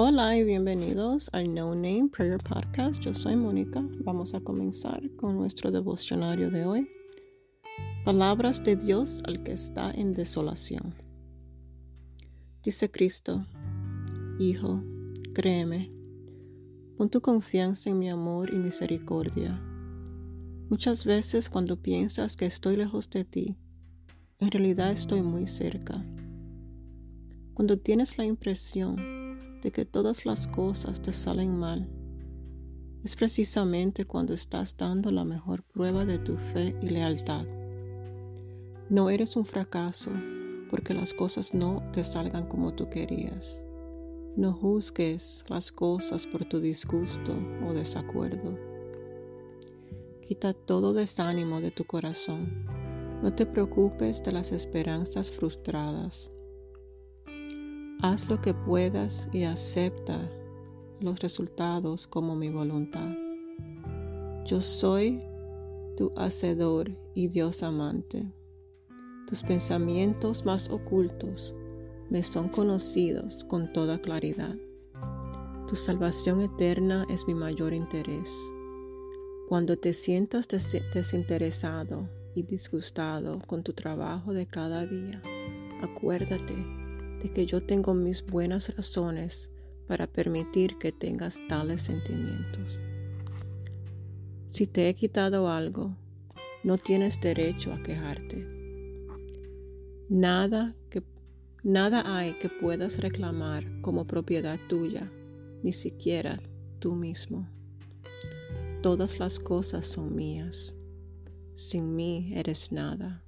Hola y bienvenidos al No Name Prayer Podcast. Yo soy Mónica. Vamos a comenzar con nuestro devocionario de hoy. Palabras de Dios al que está en desolación. Dice Cristo, Hijo, créeme, pon tu confianza en mi amor y misericordia. Muchas veces cuando piensas que estoy lejos de ti, en realidad estoy muy cerca. Cuando tienes la impresión de que todas las cosas te salen mal, es precisamente cuando estás dando la mejor prueba de tu fe y lealtad. No eres un fracaso porque las cosas no te salgan como tú querías. No juzgues las cosas por tu disgusto o desacuerdo. Quita todo desánimo de tu corazón. No te preocupes de las esperanzas frustradas. Haz lo que puedas y acepta los resultados como mi voluntad. Yo soy tu hacedor y Dios amante. Tus pensamientos más ocultos me son conocidos con toda claridad. Tu salvación eterna es mi mayor interés. Cuando te sientas desinteresado y disgustado con tu trabajo de cada día, acuérdate de que yo tengo mis buenas razones para permitir que tengas tales sentimientos. Si te he quitado algo, no tienes derecho a quejarte. Nada que nada hay que puedas reclamar como propiedad tuya, ni siquiera tú mismo. Todas las cosas son mías. Sin mí eres nada.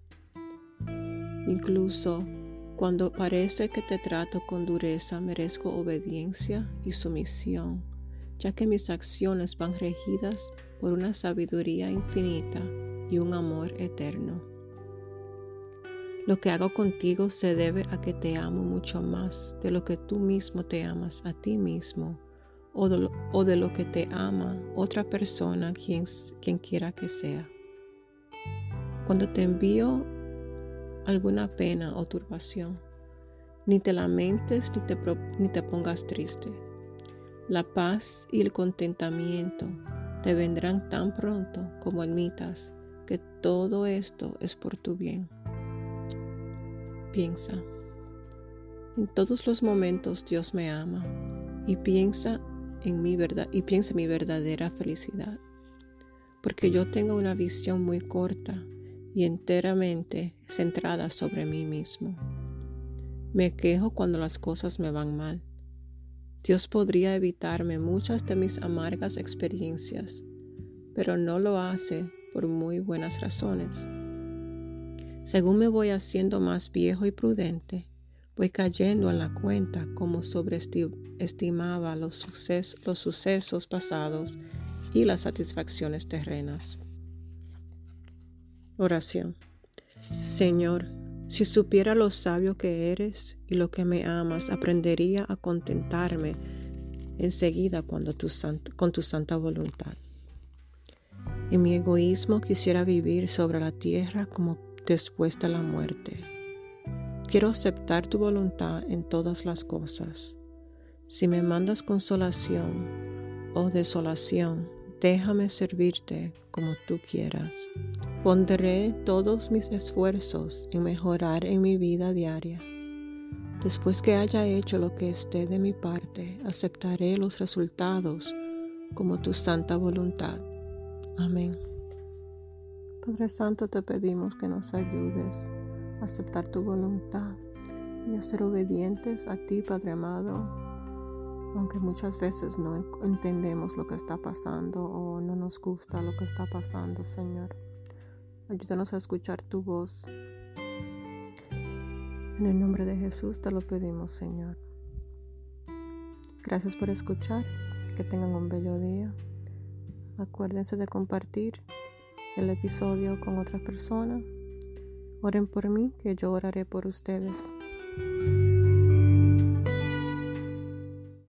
Incluso cuando parece que te trato con dureza, merezco obediencia y sumisión, ya que mis acciones van regidas por una sabiduría infinita y un amor eterno. Lo que hago contigo se debe a que te amo mucho más de lo que tú mismo te amas a ti mismo o de lo, que te ama otra persona, quien, quien quiera que sea. Cuando te envío alguna pena o turbación. Ni te lamentes ni te, ni te pongas triste. La paz y el contentamiento te vendrán tan pronto como admitas que todo esto es por tu bien. Piensa. En todos los momentos Dios me ama y piensa en mi verdad y piensa en mi verdadera felicidad. Porque yo tengo una visión muy corta y enteramente centrada sobre mí mismo. Me quejo cuando las cosas me van mal. Dios podría evitarme muchas de mis amargas experiencias, pero no lo hace por muy buenas razones. Según me voy haciendo más viejo y prudente, voy cayendo en la cuenta como sobreestimaba los, los sucesos pasados y las satisfacciones terrenas. Oración. Señor, si supiera lo sabio que eres y lo que me amas, aprendería a contentarme enseguida cuando tu con tu santa voluntad. En mi egoísmo quisiera vivir sobre la tierra como después de la muerte. Quiero aceptar tu voluntad en todas las cosas. Si me mandas consolación o desolación, déjame servirte como tú quieras. Pondré todos mis esfuerzos en mejorar en mi vida diaria. Después que haya hecho lo que esté de mi parte, aceptaré los resultados como tu santa voluntad. Amén. Padre Santo, te pedimos que nos ayudes a aceptar tu voluntad y a ser obedientes a ti, Padre amado, aunque muchas veces no entendemos lo que está pasando o no nos gusta lo que está pasando, Señor. Ayúdanos a escuchar tu voz. En el nombre de Jesús te lo pedimos, Señor. Gracias por escuchar. Que tengan un bello día. Acuérdense de compartir el episodio con otras personas. Oren por mí, que yo oraré por ustedes.